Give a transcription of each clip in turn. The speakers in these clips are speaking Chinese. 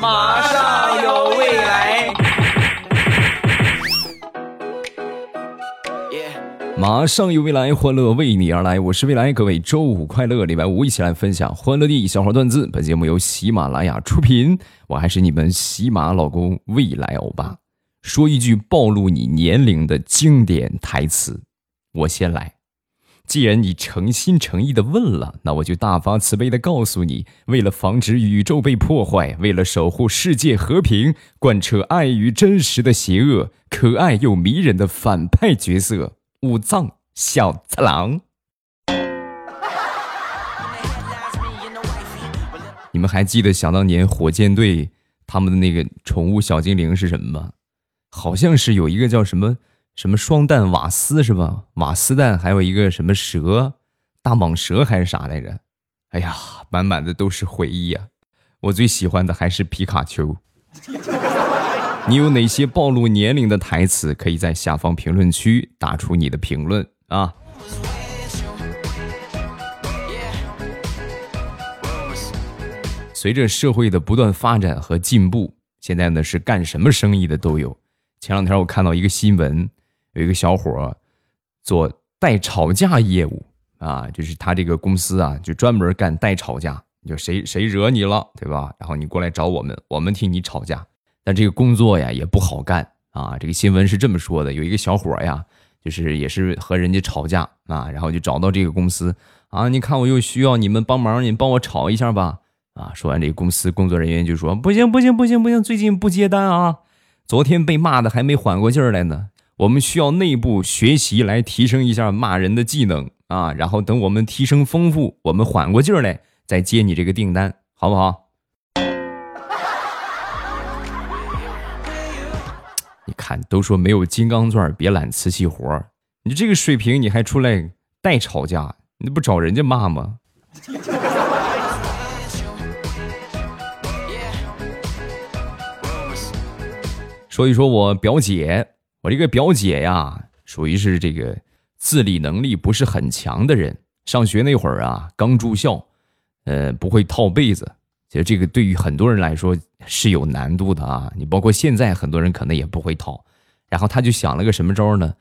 马上有未来。马上有未来，欢乐为你而来。我是未来，各位周五快乐，礼拜五一起来分享欢乐的笑话段子。本节目由喜马拉雅出品，我还是你们喜马老公未来欧巴。说一句暴露你年龄的经典台词，我先来。既然你诚心诚意的问了，那我就大发慈悲的告诉你：为了防止宇宙被破坏，为了守护世界和平，贯彻爱与真实的邪恶，可爱又迷人的反派角色。武藏小次郎，你们还记得想当年火箭队他们的那个宠物小精灵是什么吗？好像是有一个叫什么什么双蛋瓦斯是吧？瓦斯蛋，还有一个什么蛇，大蟒蛇还是啥来着？哎呀，满满的都是回忆呀！我最喜欢的还是皮卡丘。你有哪些暴露年龄的台词？可以在下方评论区打出你的评论啊！随着社会的不断发展和进步，现在呢是干什么生意的都有。前两天我看到一个新闻，有一个小伙做代吵架业务啊，就是他这个公司啊，就专门干代吵架，就谁谁惹你了，对吧？然后你过来找我们，我们替你吵架。但这个工作呀也不好干啊！这个新闻是这么说的：有一个小伙呀，就是也是和人家吵架啊，然后就找到这个公司啊，你看我又需要你们帮忙，你帮我吵一下吧啊！说完，这个公司工作人员就说：不行不行不行不行，最近不接单啊！昨天被骂的还没缓过劲儿来呢，我们需要内部学习来提升一下骂人的技能啊！然后等我们提升丰富，我们缓过劲儿来再接你这个订单，好不好？你看，都说没有金刚钻别揽瓷器活你这个水平你还出来代吵架，你不找人家骂吗？说一说我表姐，我这个表姐呀，属于是这个自理能力不是很强的人。上学那会儿啊，刚住校，呃，不会套被子。其实这个对于很多人来说是有难度的啊！你包括现在很多人可能也不会套，然后他就想了个什么招呢？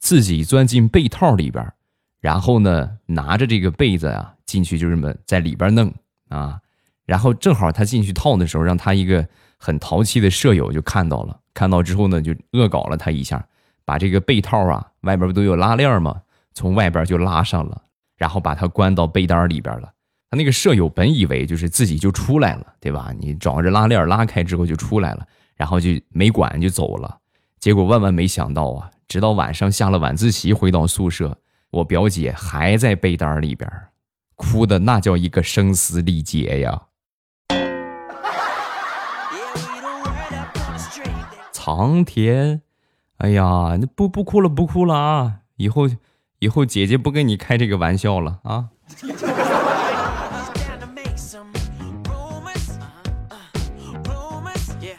自己钻进被套里边，然后呢拿着这个被子啊进去就这么在里边弄啊，然后正好他进去套的时候，让他一个很淘气的舍友就看到了，看到之后呢就恶搞了他一下，把这个被套啊外边不都有拉链吗？从外边就拉上了，然后把他关到被单里边了。他那个舍友本以为就是自己就出来了，对吧？你找着拉链拉开之后就出来了，然后就没管就走了。结果万万没想到啊！直到晚上下了晚自习回到宿舍，我表姐还在被单里边，哭的那叫一个声嘶力竭呀！苍天，哎呀，那不不哭了不哭了啊！以后以后姐姐不跟你开这个玩笑了啊！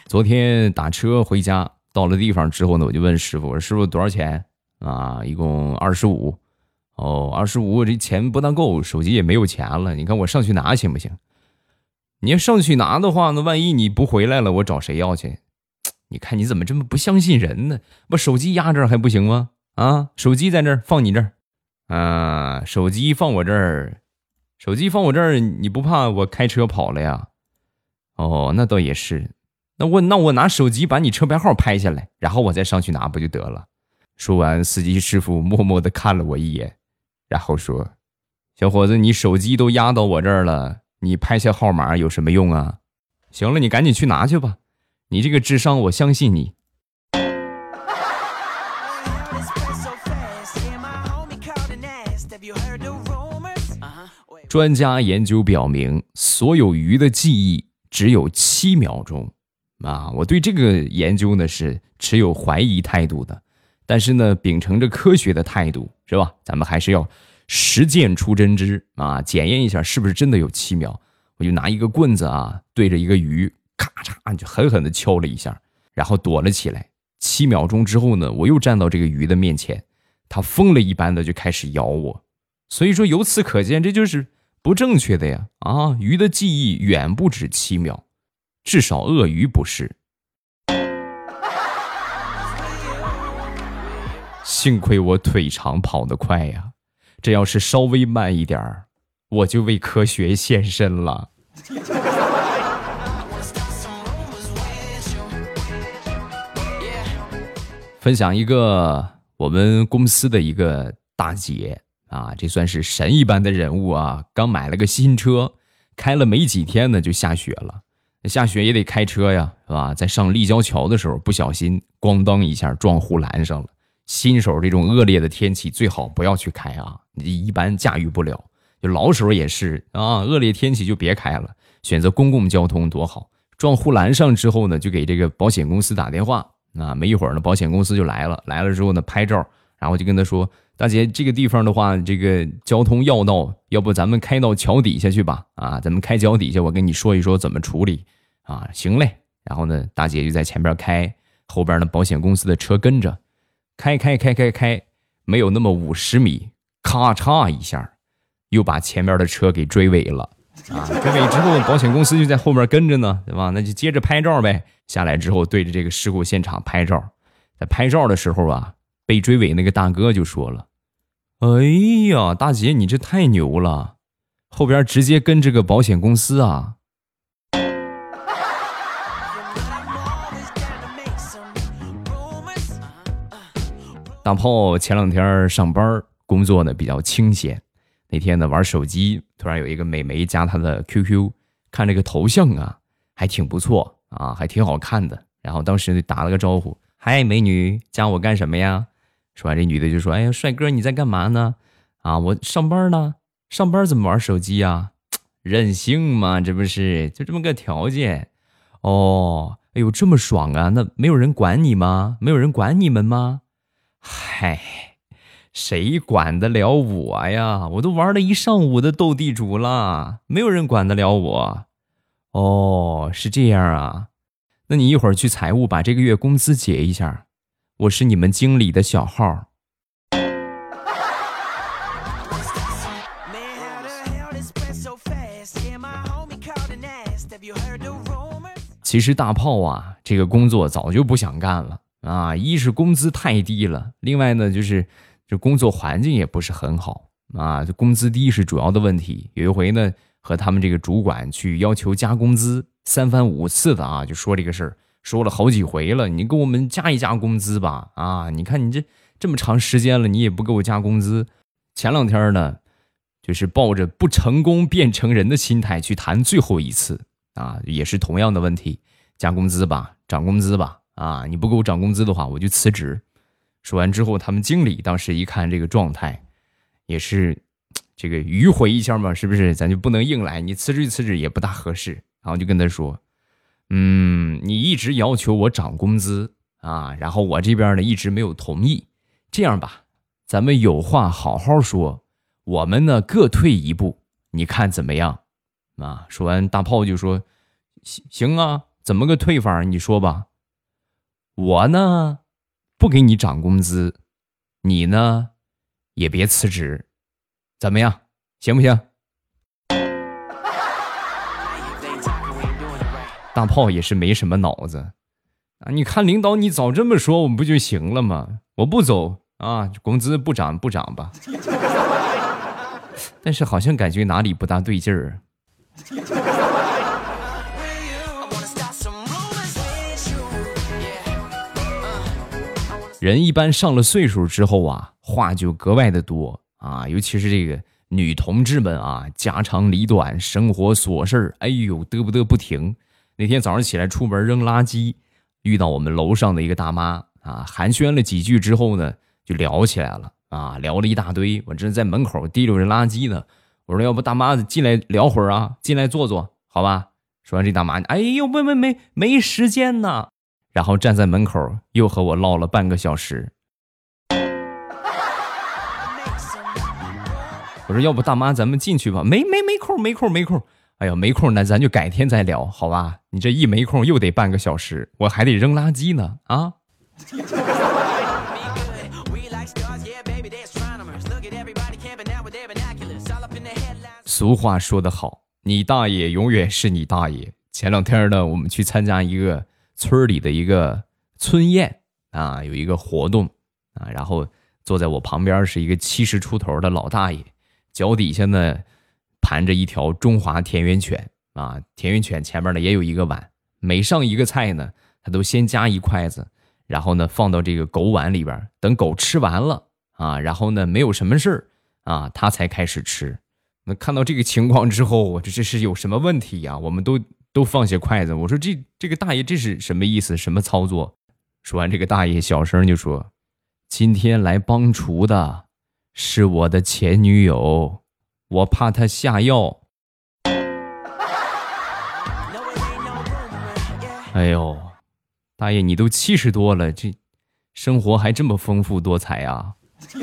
昨天打车回家，到了地方之后呢，我就问师傅：“我说师傅多少钱啊？一共二十五。哦，二十五，这钱不大够，手机也没有钱了。你看我上去拿行不行？你要上去拿的话，那万一你不回来了，我找谁要去？你看你怎么这么不相信人呢？把手机压这儿还不行吗？啊，手机在这儿，放你这儿。啊，手机放我这儿，手机放我这儿，你不怕我开车跑了呀？哦，那倒也是。”那我那我拿手机把你车牌号拍下来，然后我再上去拿不就得了？说完，司机师傅默默的看了我一眼，然后说：“小伙子，你手机都压到我这儿了，你拍下号码有什么用啊？行了，你赶紧去拿去吧，你这个智商，我相信你。”专家研究表明，所有鱼的记忆只有七秒钟。啊，我对这个研究呢是持有怀疑态度的，但是呢，秉承着科学的态度，是吧？咱们还是要实践出真知啊，检验一下是不是真的有七秒。我就拿一个棍子啊，对着一个鱼，咔嚓就狠狠地敲了一下，然后躲了起来。七秒钟之后呢，我又站到这个鱼的面前，它疯了一般的就开始咬我。所以说，由此可见，这就是不正确的呀！啊，鱼的记忆远不止七秒。至少鳄鱼不是。幸亏我腿长跑得快呀，这要是稍微慢一点儿，我就为科学献身了。分享一个我们公司的一个大姐啊，这算是神一般的人物啊！刚买了个新车，开了没几天呢，就下雪了。下雪也得开车呀，是吧？在上立交桥的时候，不小心咣当一下撞护栏上了。新手这种恶劣的天气最好不要去开啊，你一般驾驭不了。就老手也是啊，恶劣天气就别开了，选择公共交通多好。撞护栏上之后呢，就给这个保险公司打电话。啊，没一会儿呢，保险公司就来了。来了之后呢，拍照，然后就跟他说：“大姐，这个地方的话，这个交通要道，要不咱们开到桥底下去吧？啊，咱们开桥底下，我跟你说一说怎么处理。啊，行嘞。然后呢，大姐就在前边开，后边呢，保险公司的车跟着，开开开开开，没有那么五十米，咔嚓一下，又把前面的车给追尾了。”啊，追尾之后，保险公司就在后面跟着呢，对吧？那就接着拍照呗。下来之后，对着这个事故现场拍照。在拍照的时候啊，被追尾那个大哥就说了：“哎呀，大姐，你这太牛了，后边直接跟这个保险公司啊。”大炮前两天上班工作呢比较清闲。那天呢，玩手机，突然有一个美眉加他的 QQ，看这个头像啊，还挺不错啊，还挺好看的。然后当时就打了个招呼：“嗨，美女，加我干什么呀？”说完，这女的就说：“哎呀，帅哥，你在干嘛呢？啊，我上班呢。上班怎么玩手机呀？任性嘛，这不是就这么个条件？哦，哎呦，这么爽啊？那没有人管你吗？没有人管你们吗？嗨。”谁管得了我呀？我都玩了一上午的斗地主了，没有人管得了我。哦，是这样啊？那你一会儿去财务把这个月工资结一下，我是你们经理的小号。其实大炮啊，这个工作早就不想干了啊！一是工资太低了，另外呢就是。这工作环境也不是很好啊，这工资低是主要的问题。有一回呢，和他们这个主管去要求加工资，三番五次的啊，就说这个事儿，说了好几回了。你给我们加一加工资吧，啊，你看你这这么长时间了，你也不给我加工资。前两天呢，就是抱着不成功变成人的心态去谈最后一次啊，也是同样的问题，加工资吧，涨工资吧，啊，你不给我涨工资的话，我就辞职。说完之后，他们经理当时一看这个状态，也是这个迂回一下嘛，是不是？咱就不能硬来，你辞职辞职也不大合适。然后就跟他说：“嗯，你一直要求我涨工资啊，然后我这边呢一直没有同意。这样吧，咱们有话好好说，我们呢各退一步，你看怎么样？”啊，说完大炮就说：“行行啊，怎么个退法？你说吧。我呢。”不给你涨工资，你呢也别辞职，怎么样？行不行？大炮也是没什么脑子啊！你看领导，你早这么说，我们不就行了吗？我不走啊，工资不涨不涨吧。但是好像感觉哪里不大对劲儿。人一般上了岁数之后啊，话就格外的多啊，尤其是这个女同志们啊，家长里短、生活琐事儿，哎呦，嘚不嘚不停。那天早上起来出门扔垃圾，遇到我们楼上的一个大妈啊，寒暄了几句之后呢，就聊起来了啊，聊了一大堆。我正在门口提溜着垃圾呢，我说要不大妈进来聊会儿啊，进来坐坐，好吧？说完这大妈，哎呦，没没没，没时间呢。然后站在门口，又和我唠了半个小时。我说：“要不大妈，咱们进去吧。”没没没空，没空，没空。哎呀，没空，那咱就改天再聊，好吧？你这一没空，又得半个小时，我还得扔垃圾呢啊！俗话说得好，你大爷永远是你大爷。前两天呢，我们去参加一个村里的一个村宴啊，有一个活动啊，然后坐在我旁边是一个七十出头的老大爷，脚底下呢盘着一条中华田园犬啊，田园犬前面呢也有一个碗，每上一个菜呢，他都先夹一筷子，然后呢放到这个狗碗里边，等狗吃完了啊，然后呢没有什么事啊，他才开始吃。那看到这个情况之后，我这这是有什么问题呀？我们都都放下筷子。我说这这个大爷这是什么意思？什么操作？说完，这个大爷小声就说：“今天来帮厨的是我的前女友，我怕她下药。”哎呦，大爷你都七十多了，这生活还这么丰富多彩啊！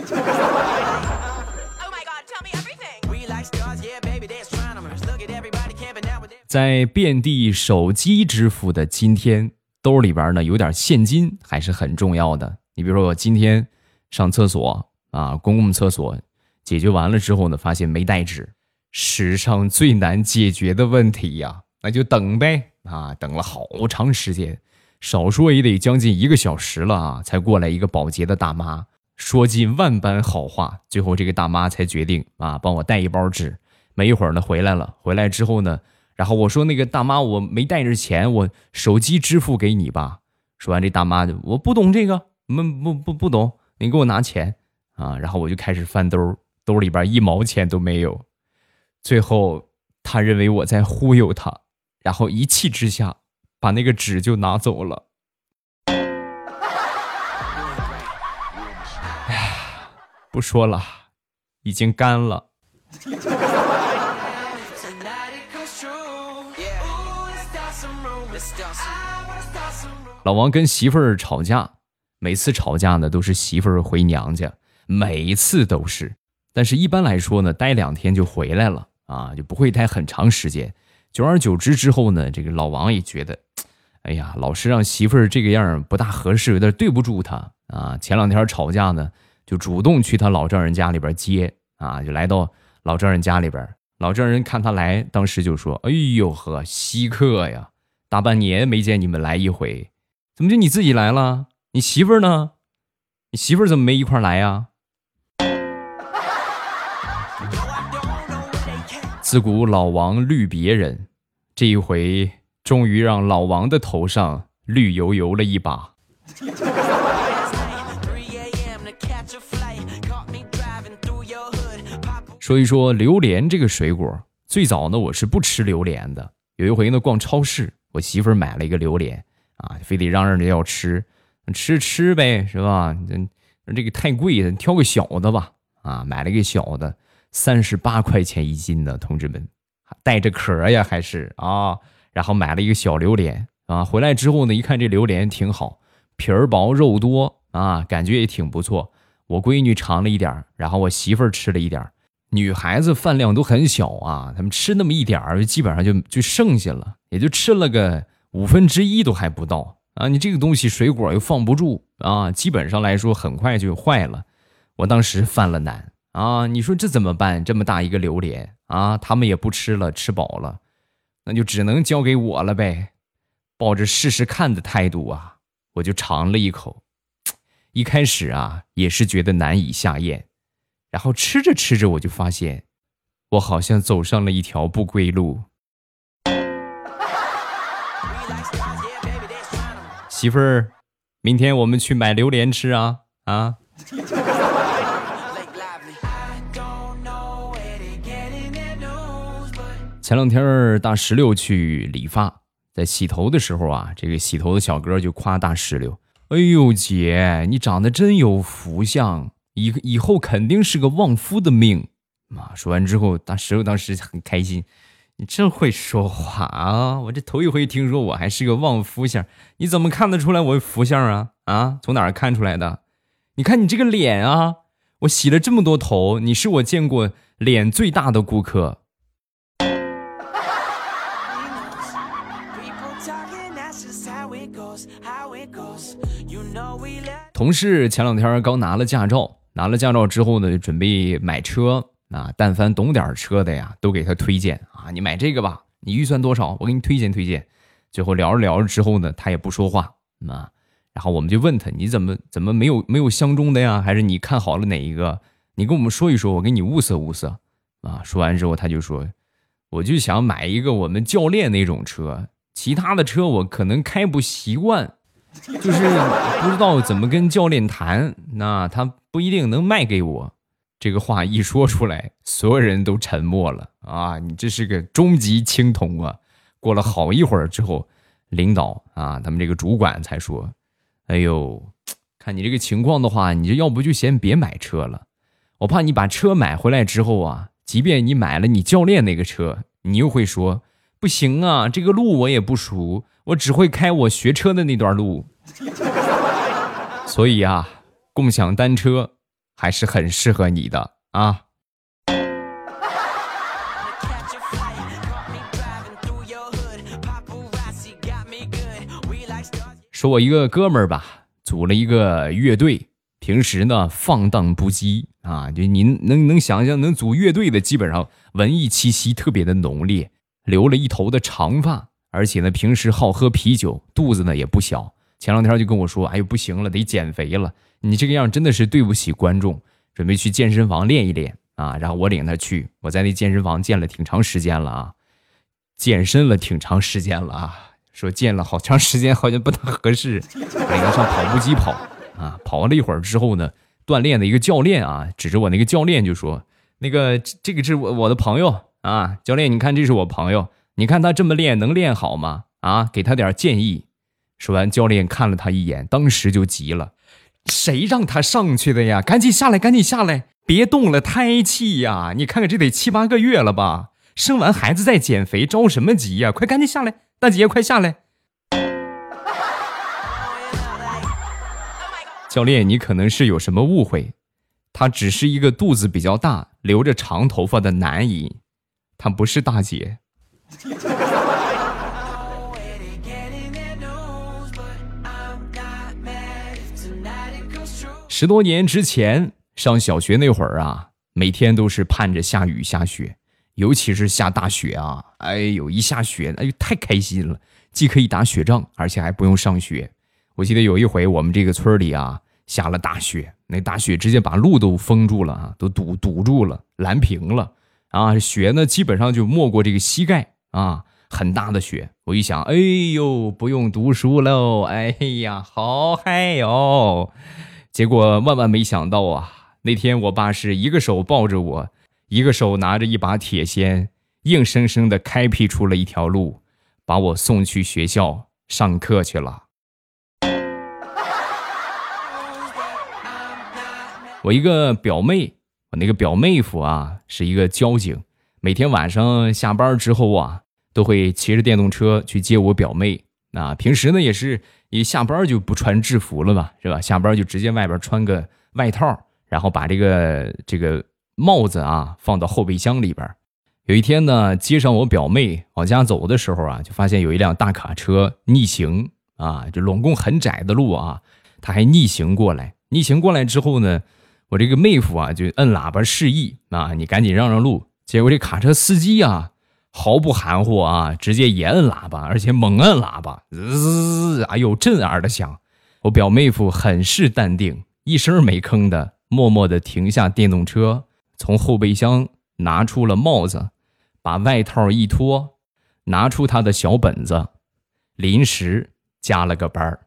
在遍地手机支付的今天，兜里边呢有点现金还是很重要的。你比如说，我今天上厕所啊，公共厕所解决完了之后呢，发现没带纸，史上最难解决的问题呀，那就等呗啊，等了好长时间，少说也得将近一个小时了啊，才过来一个保洁的大妈，说尽万般好话，最后这个大妈才决定啊，帮我带一包纸。没一会儿呢，回来了，回来之后呢。然后我说：“那个大妈，我没带着钱，我手机支付给你吧。”说完，这大妈就我不懂这个，不不不不懂，你给我拿钱啊！然后我就开始翻兜，兜里边一毛钱都没有。最后他认为我在忽悠他，然后一气之下把那个纸就拿走了。哎，不说了，已经干了。老王跟媳妇儿吵架，每次吵架呢都是媳妇儿回娘家，每一次都是。但是一般来说呢，待两天就回来了啊，就不会待很长时间。久而久之之后呢，这个老王也觉得，哎呀，老是让媳妇儿这个样不大合适，有点对不住他啊。前两天吵架呢，就主动去他老丈人家里边接啊，就来到老丈人家里边。老丈人看他来，当时就说：“哎呦呵，稀客呀！大半年没见你们来一回，怎么就你自己来了？你媳妇儿呢？你媳妇儿怎么没一块来呀？”自古老王绿别人，这一回终于让老王的头上绿油油了一把。说一说榴莲这个水果，最早呢我是不吃榴莲的。有一回呢逛超市，我媳妇儿买了一个榴莲啊，非得嚷嚷着要吃，吃吃呗，是吧？这这个太贵了，挑个小的吧。啊，买了一个小的，三十八块钱一斤的，同志们，带着壳呀还是啊。然后买了一个小榴莲啊，回来之后呢，一看这榴莲挺好，皮儿薄肉多啊，感觉也挺不错。我闺女尝了一点然后我媳妇儿吃了一点女孩子饭量都很小啊，她们吃那么一点儿，基本上就就剩下了，也就吃了个五分之一都还不到啊！你这个东西水果又放不住啊，基本上来说很快就坏了。我当时犯了难啊！你说这怎么办？这么大一个榴莲啊，他们也不吃了，吃饱了，那就只能交给我了呗。抱着试试看的态度啊，我就尝了一口，一开始啊也是觉得难以下咽。然后吃着吃着，我就发现，我好像走上了一条不归路。媳妇儿，明天我们去买榴莲吃啊啊！前两天大石榴去理发，在洗头的时候啊，这个洗头的小哥就夸大石榴：“哎呦姐，你长得真有福相。”以以后肯定是个旺夫的命，啊！说完之后，大石榴当时很开心。你真会说话啊！我这头一回听说我还是个旺夫相，你怎么看得出来我福相啊？啊，从哪儿看出来的？你看你这个脸啊！我洗了这么多头，你是我见过脸最大的顾客。同事前两天刚拿了驾照。拿了驾照之后呢，准备买车啊。但凡懂点车的呀，都给他推荐啊，你买这个吧，你预算多少？我给你推荐推荐。最后聊着聊着之后呢，他也不说话啊。然后我们就问他，你怎么怎么没有没有相中的呀？还是你看好了哪一个？你跟我们说一说，我给你物色物色啊。说完之后，他就说，我就想买一个我们教练那种车，其他的车我可能开不习惯，就是不知道怎么跟教练谈，那他不一定能卖给我。这个话一说出来，所有人都沉默了啊！你这是个终极青铜啊！过了好一会儿之后，领导啊，他们这个主管才说：“哎呦，看你这个情况的话，你这要不就先别买车了。我怕你把车买回来之后啊，即便你买了你教练那个车，你又会说不行啊，这个路我也不熟，我只会开我学车的那段路。所以啊，共享单车。”还是很适合你的啊！说我一个哥们儿吧，组了一个乐队，平时呢放荡不羁啊，就您能能想象，能组乐队的基本上文艺气息特别的浓烈，留了一头的长发，而且呢平时好喝啤酒，肚子呢也不小。前两天就跟我说：“哎呦，不行了，得减肥了。”你这个样真的是对不起观众，准备去健身房练一练啊！然后我领他去，我在那健身房健了挺长时间了啊，健身了挺长时间了啊。说健了好长时间好像不太合适，领他上跑步机跑啊。跑了一会儿之后呢，锻炼的一个教练啊，指着我那个教练就说：“那个这个是我我的朋友啊，教练，你看这是我朋友，你看他这么练能练好吗？啊，给他点建议。”说完，教练看了他一眼，当时就急了。谁让他上去的呀？赶紧下来，赶紧下来，别动了胎气呀！你看看这得七八个月了吧？生完孩子再减肥，着什么急呀？快赶紧下来，大姐快下来！教练，你可能是有什么误会，他只是一个肚子比较大、留着长头发的男婴，他不是大姐。十多年之前上小学那会儿啊，每天都是盼着下雨下雪，尤其是下大雪啊！哎呦，一下雪，哎呦，太开心了，既可以打雪仗，而且还不用上学。我记得有一回，我们这个村里啊下了大雪，那大雪直接把路都封住了啊，都堵堵住了，拦平了啊！雪呢，基本上就没过这个膝盖啊，很大的雪。我一想，哎呦，不用读书喽！哎呀，好嗨哟！结果万万没想到啊！那天我爸是一个手抱着我，一个手拿着一把铁锨，硬生生的开辟出了一条路，把我送去学校上课去了。我一个表妹，我那个表妹夫啊，是一个交警，每天晚上下班之后啊，都会骑着电动车去接我表妹。那平时呢，也是。一下班就不穿制服了嘛，是吧？下班就直接外边穿个外套，然后把这个这个帽子啊放到后备箱里边。有一天呢，接上我表妹往家走的时候啊，就发现有一辆大卡车逆行啊，就拢共很窄的路啊，他还逆行过来。逆行过来之后呢，我这个妹夫啊就摁喇叭示意啊，你赶紧让让路。结果这卡车司机啊。毫不含糊啊，直接也摁喇叭，而且猛摁喇叭，滋，哎呦，震耳的响。我表妹夫很是淡定，一声没吭的，默默的停下电动车，从后备箱拿出了帽子，把外套一脱，拿出他的小本子，临时加了个班儿。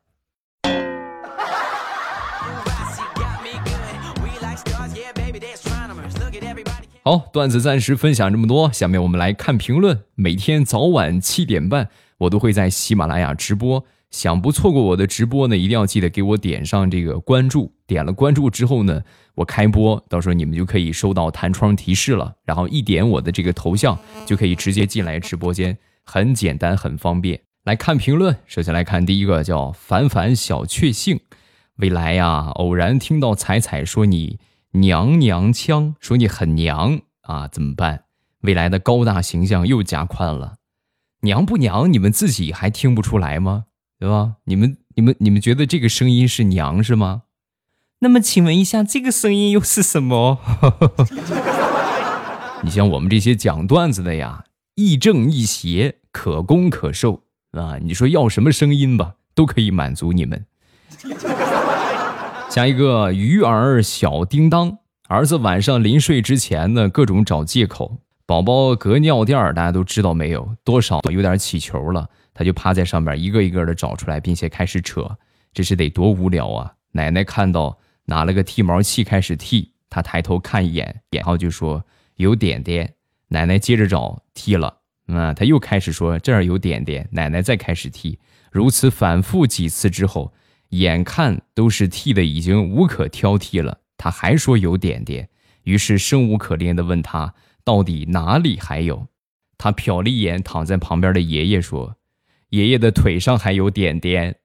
好，段子暂时分享这么多，下面我们来看评论。每天早晚七点半，我都会在喜马拉雅直播。想不错过我的直播呢，一定要记得给我点上这个关注。点了关注之后呢，我开播，到时候你们就可以收到弹窗提示了。然后一点我的这个头像，就可以直接进来直播间，很简单，很方便。来看评论，首先来看第一个，叫凡凡小确幸。未来呀，偶然听到彩彩说你。娘娘腔说你很娘啊，怎么办？未来的高大形象又加宽了，娘不娘？你们自己还听不出来吗？对吧？你们、你们、你们觉得这个声音是娘是吗？那么请问一下，这个声音又是什么？你像我们这些讲段子的呀，亦正亦邪，可攻可受啊！你说要什么声音吧，都可以满足你们。下一个鱼儿小叮当，儿子晚上临睡之前呢，各种找借口。宝宝隔尿垫儿，大家都知道没有？多少有点起球了，他就趴在上面一个一个的找出来，并且开始扯，这是得多无聊啊！奶奶看到，拿了个剃毛器开始剃，他抬头看一眼，然后就说有点点。奶奶接着找剃了，啊，他又开始说这儿有点点，奶奶再开始剃，如此反复几次之后，眼看都是剃的已经无可挑剔了，他还说有点点，于是生无可恋的问他到底哪里还有，他瞟了一眼躺在旁边的爷爷说，爷爷的腿上还有点点。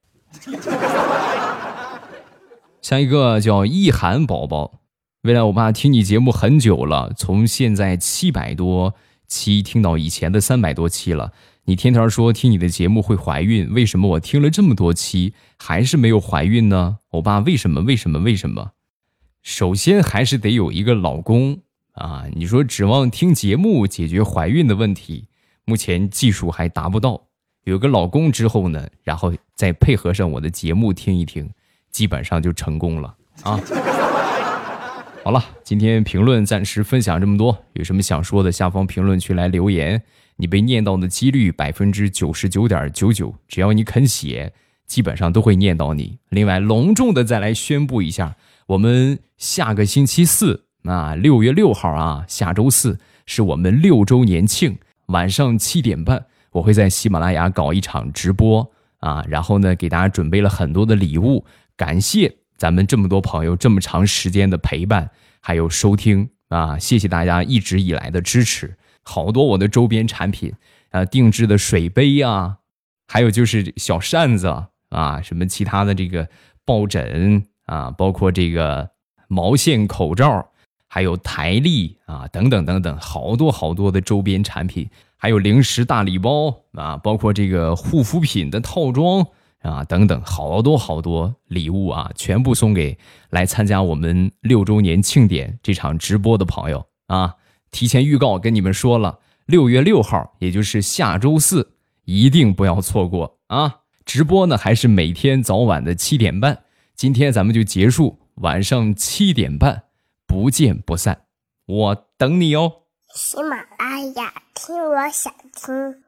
下一个叫意涵宝宝。未来，我爸听你节目很久了，从现在七百多期听到以前的三百多期了。你天天说听你的节目会怀孕，为什么我听了这么多期还是没有怀孕呢？欧巴为什么？为什么？为什么？首先还是得有一个老公啊！你说指望听节目解决怀孕的问题，目前技术还达不到。有个老公之后呢，然后再配合上我的节目听一听，基本上就成功了啊！好了，今天评论暂时分享这么多。有什么想说的，下方评论区来留言。你被念到的几率百分之九十九点九九，只要你肯写，基本上都会念到你。另外，隆重的再来宣布一下，我们下个星期四啊，六月六号啊，下周四是我们六周年庆，晚上七点半，我会在喜马拉雅搞一场直播啊，然后呢，给大家准备了很多的礼物，感谢。咱们这么多朋友这么长时间的陪伴，还有收听啊，谢谢大家一直以来的支持。好多我的周边产品啊，定制的水杯呀，还有就是小扇子啊，什么其他的这个抱枕啊，包括这个毛线口罩，还有台历啊，等等等等，好多好多的周边产品，还有零食大礼包啊，包括这个护肤品的套装。啊，等等，好多好多礼物啊，全部送给来参加我们六周年庆典这场直播的朋友啊！提前预告跟你们说了，六月六号，也就是下周四，一定不要错过啊！直播呢还是每天早晚的七点半，今天咱们就结束，晚上七点半不见不散，我等你哦！喜马拉雅听，我想听。